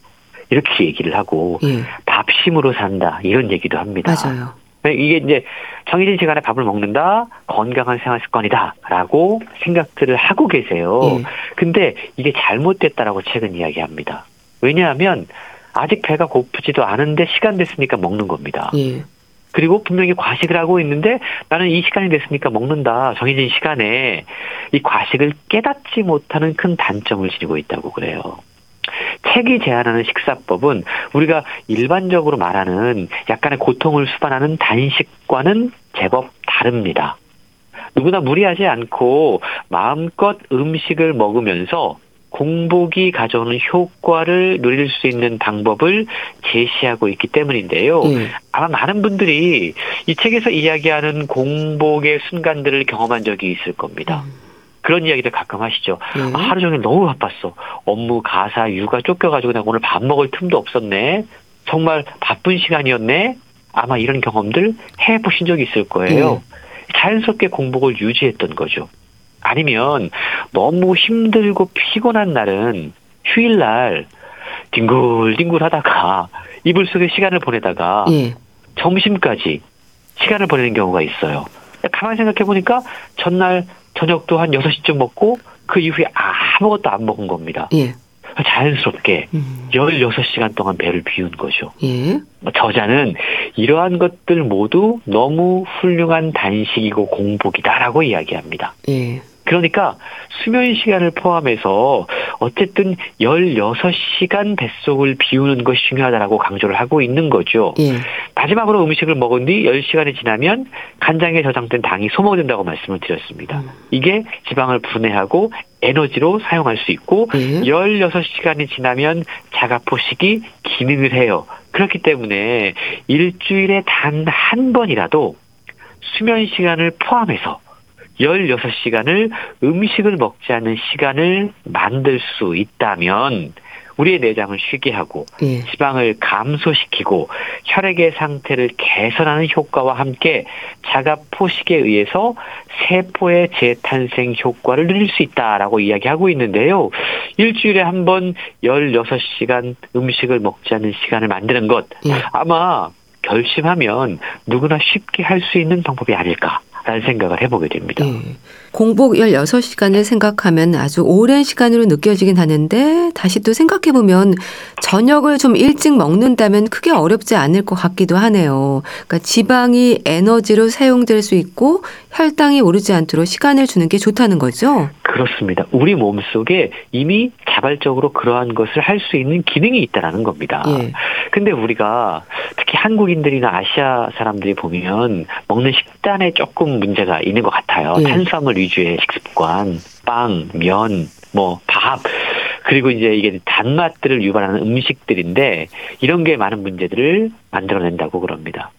이렇게 얘기를 하고 예. 밥심으로 산다 이런 얘기도 합니다. 맞아요. 네, 이게 이제 정해진 시간에 밥을 먹는다 건강한 생활 습관이다라고 생각들을 하고 계세요. 예. 근데 이게 잘못됐다라고 최근 이야기합니다. 왜냐하면 아직 배가 고프지도 않은데 시간 됐으니까 먹는 겁니다. 예. 그리고 분명히 과식을 하고 있는데 나는 이 시간이 됐으니까 먹는다. 정해진 시간에 이 과식을 깨닫지 못하는 큰 단점을 지니고 있다고 그래요. 책이 제안하는 식사법은 우리가 일반적으로 말하는 약간의 고통을 수반하는 단식과는 제법 다릅니다. 누구나 무리하지 않고 마음껏 음식을 먹으면서 공복이 가져오는 효과를 누릴 수 있는 방법을 제시하고 있기 때문인데요. 음. 아마 많은 분들이 이 책에서 이야기하는 공복의 순간들을 경험한 적이 있을 겁니다. 음. 그런 이야기를 가끔 하시죠. 음. 아, 하루 종일 너무 바빴어. 업무, 가사, 육아 쫓겨가지고 내가 오늘 밥 먹을 틈도 없었네. 정말 바쁜 시간이었네. 아마 이런 경험들 해보신 적이 있을 거예요. 음. 자연스럽게 공복을 유지했던 거죠. 아니면 너무 힘들고 피곤한 날은 휴일날 뒹굴뒹굴 하다가 이불 속에 시간을 보내다가 예. 점심까지 시간을 보내는 경우가 있어요. 가만히 생각해 보니까 전날 저녁도 한 6시쯤 먹고 그 이후에 아무것도 안 먹은 겁니다. 예. 자연스럽게 음. 16시간 동안 배를 비운 거죠. 예. 저자는 이러한 것들 모두 너무 훌륭한 단식이고 공복이다라고 이야기합니다. 예. 그러니까 수면 시간을 포함해서 어쨌든 16시간 뱃속을 비우는 것이 중요하다라고 강조를 하고 있는 거죠. 예. 마지막으로 음식을 먹은 뒤 10시간이 지나면 간장에 저장된 당이 소모된다고 말씀을 드렸습니다. 음. 이게 지방을 분해하고 에너지로 사용할 수 있고 예. 16시간이 지나면 자가 포식이 기능을 해요. 그렇기 때문에 일주일에 단 한 번이라도 수면 시간을 포함해서 16시간을 음식을 먹지 않는 시간을 만들 수 있다면 우리의 내장을 쉬게 하고 예. 지방을 감소시키고 혈액의 상태를 개선하는 효과와 함께 자가 포식에 의해서 세포의 재탄생 효과를 누릴 수 있다라고 이야기하고 있는데요. 일주일에 한 번 16시간 음식을 먹지 않는 시간을 만드는 것 예. 아마 결심하면 누구나 쉽게 할 수 있는 방법이 아닐까 라는 생각을 해보게 됩니다. 네. 공복 16시간을 생각하면 아주 오랜 시간으로 느껴지긴 하는데 다시 또 생각해보면 저녁을 좀 일찍 먹는다면 크게 어렵지 않을 것 같기도 하네요. 그러니까 지방이 에너지로 사용될 수 있고 혈당이 오르지 않도록 시간을 주는 게 좋다는 거죠? 그렇습니다. 우리 몸 속에 이미 자발적으로 그러한 것을 할 수 있는 기능이 있다라는 겁니다. 예. 근데 우리가 특히 한국인들이나 아시아 사람들이 보면 먹는 식단에 조금 문제가 있는 것 같아요. 예. 탄수화물 위주의 식습관, 빵, 면, 뭐 밥, 그리고 이제 이게 단맛들을 유발하는 음식들인데 이런 게 많은 문제들을 만들어낸다고 그럽니다.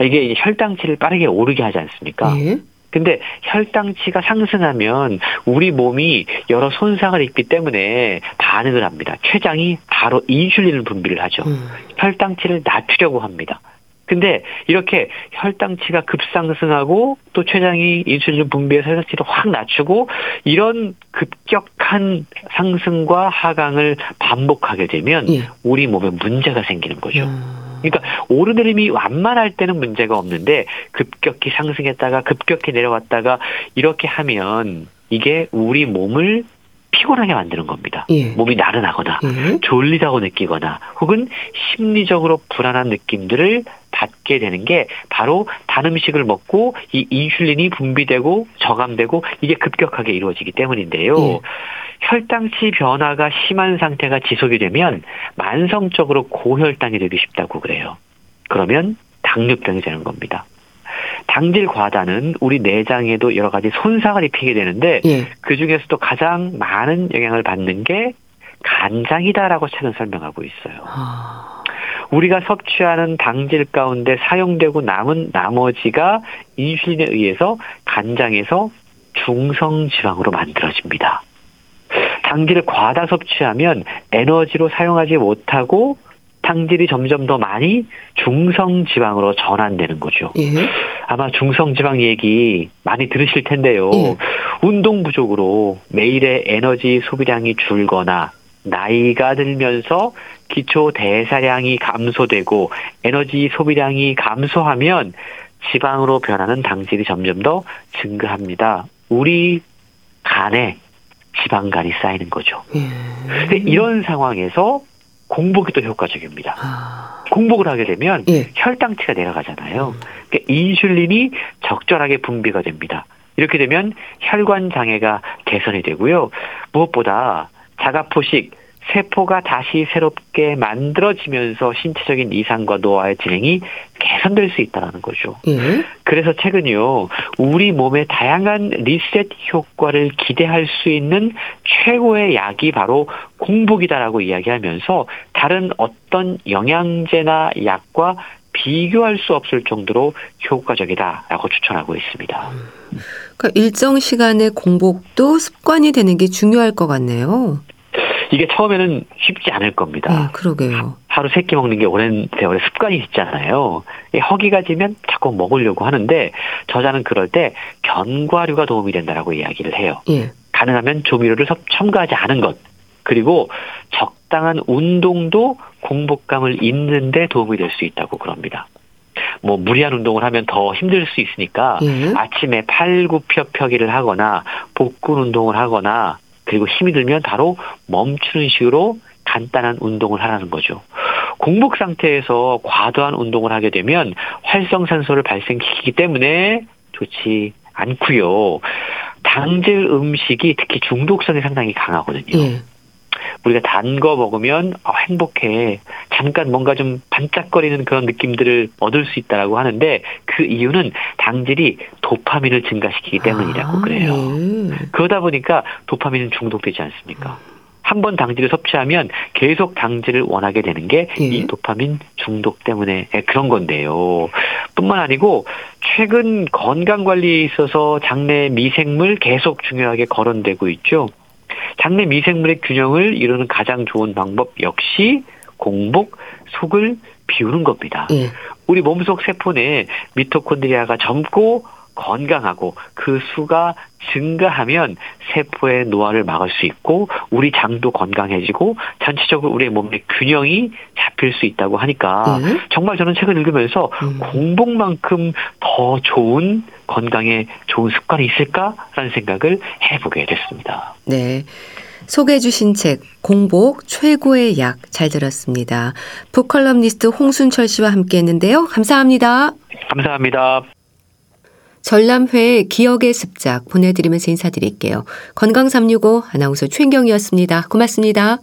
이게 혈당치를 빠르게 오르게 하지 않습니까? 예. 근데 혈당치가 상승하면 우리 몸이 여러 손상을 입기 때문에 반응을 합니다. 췌장이 바로 인슐린을 분비를 하죠. 음. 혈당치를 낮추려고 합니다. 근데 이렇게 혈당치가 급상승하고 또 췌장이 인슐린 분비해서 혈당치를 확 낮추고 이런 급격한 상승과 하강을 반복하게 되면 예. 우리 몸에 문제가 생기는 거죠. 음. 그러니까 오르내림이 완만할 때는 문제가 없는데 급격히 상승했다가 급격히 내려왔다가 이렇게 하면 이게 우리 몸을 피곤하게 만드는 겁니다. 예. 몸이 나른하거나 예. 졸리다고 느끼거나 혹은 심리적으로 불안한 느낌들을 받게 되는 게 바로 단 음식을 먹고 이 인슐린이 분비되고 저감되고 이게 급격하게 이루어지기 때문인데요. 예. 혈당치 변화가 심한 상태가 지속이 되면 만성적으로 고혈당이 되기 쉽다고 그래요. 그러면 당뇨병이 되는 겁니다. 당질 과다는 우리 내장에도 여러 가지 손상을 입히게 되는데 예. 그 중에서도 가장 많은 영향을 받는 게 간장이다라고 책은 설명하고 있어요. 아... 우리가 섭취하는 당질 가운데 사용되고 남은 나머지가 인슐린에 의해서 간장에서 중성 지방으로 만들어집니다. 당질을 과다 섭취하면 에너지로 사용하지 못하고 당질이 점점 더 많이 중성 지방으로 전환되는 거죠. 예. 아마 중성 지방 얘기 많이 들으실 텐데요. 예. 운동 부족으로 매일의 에너지 소비량이 줄거나 나이가 들면서 기초 대사량이 감소되고 에너지 소비량이 감소하면 지방으로 변하는 당질이 점점 더 증가합니다. 우리 간에 지방간이 쌓이는 거죠. 예. 이런 상황에서 공복이 또 효과적입니다. 아... 공복을 하게 되면 예. 혈당치가 내려가잖아요. 그러니까 인슐린이 적절하게 분비가 됩니다. 이렇게 되면 혈관 장애가 개선이 되고요. 무엇보다 자가포식 세포가 다시 새롭게 만들어지면서 신체적인 이상과 노화의 진행이 개선될 수 있다는 거죠. 예. 그래서 최근요, 우리 몸의 다양한 리셋 효과를 기대할 수 있는 최고의 약이 바로 공복이다라고 이야기하면서 다른 어떤 영양제나 약과 비교할 수 없을 정도로 효과적이다라고 추천하고 있습니다. 그러니까 일정 시간의 공복도 습관이 되는 게 중요할 것 같네요. 이게 처음에는 쉽지 않을 겁니다. 네, 그러게요. 하루 세 끼 먹는 게 오랜 세월의 습관이 있잖아요. 허기가 지면 자꾸 먹으려고 하는데 저자는 그럴 때 견과류가 도움이 된다라고 이야기를 해요. 예. 가능하면 조미료를 첨가하지 않은 것 그리고 적당한 운동도 공복감을 잇는데 도움이 될 수 있다고 그럽니다. 뭐 무리한 운동을 하면 더 힘들 수 있으니까 예. 아침에 팔굽혀펴기를 하거나 복근 운동을 하거나 그리고 힘이 들면 바로 멈추는 식으로 간단한 운동을 하라는 거죠. 공복 상태에서 과도한 운동을 하게 되면 활성산소를 발생시키기 때문에 좋지 않고요. 당질 음식이 특히 중독성이 상당히 강하거든요. 예. 우리가 단 거 먹으면 어, 행복해. 잠깐 뭔가 좀 반짝거리는 그런 느낌들을 얻을 수 있다라고 하는데 그 이유는 당질이 도파민을 증가시키기 때문이라고 아, 그래요. 네. 그러다 보니까 도파민은 중독되지 않습니까? 한번 당질을 섭취하면 계속 당질을 원하게 되는 게이 예. 도파민 중독 때문에 그런 건데요. 뿐만 아니고 최근 건강 관리에 있어서 장내 미생물 계속 중요하게 거론되고 있죠. 장내 미생물의 균형을 이루는 가장 좋은 방법 역시 공복, 속을 비우는 겁니다. 예. 우리 몸속 세포 내 미토콘드리아가 젊고 건강하고 그 수가 증가하면 세포의 노화를 막을 수 있고 우리 장도 건강해지고 전체적으로 우리의 몸의 균형이 잡힐 수 있다고 하니까 음. 정말 저는 책을 읽으면서 음. 공복만큼 더 좋은 건강에 좋은 습관이 있을까라는 생각을 해보게 됐습니다. 네. 소개해 주신 책 공복 최고의 약 잘 들었습니다. 북컬럼니스트 홍순철 씨와 함께 했는데요. 감사합니다. 감사합니다. 전람회 기억의 습작 보내드리면서 인사드릴게요. 건강365 아나운서 최인경이었습니다. 고맙습니다.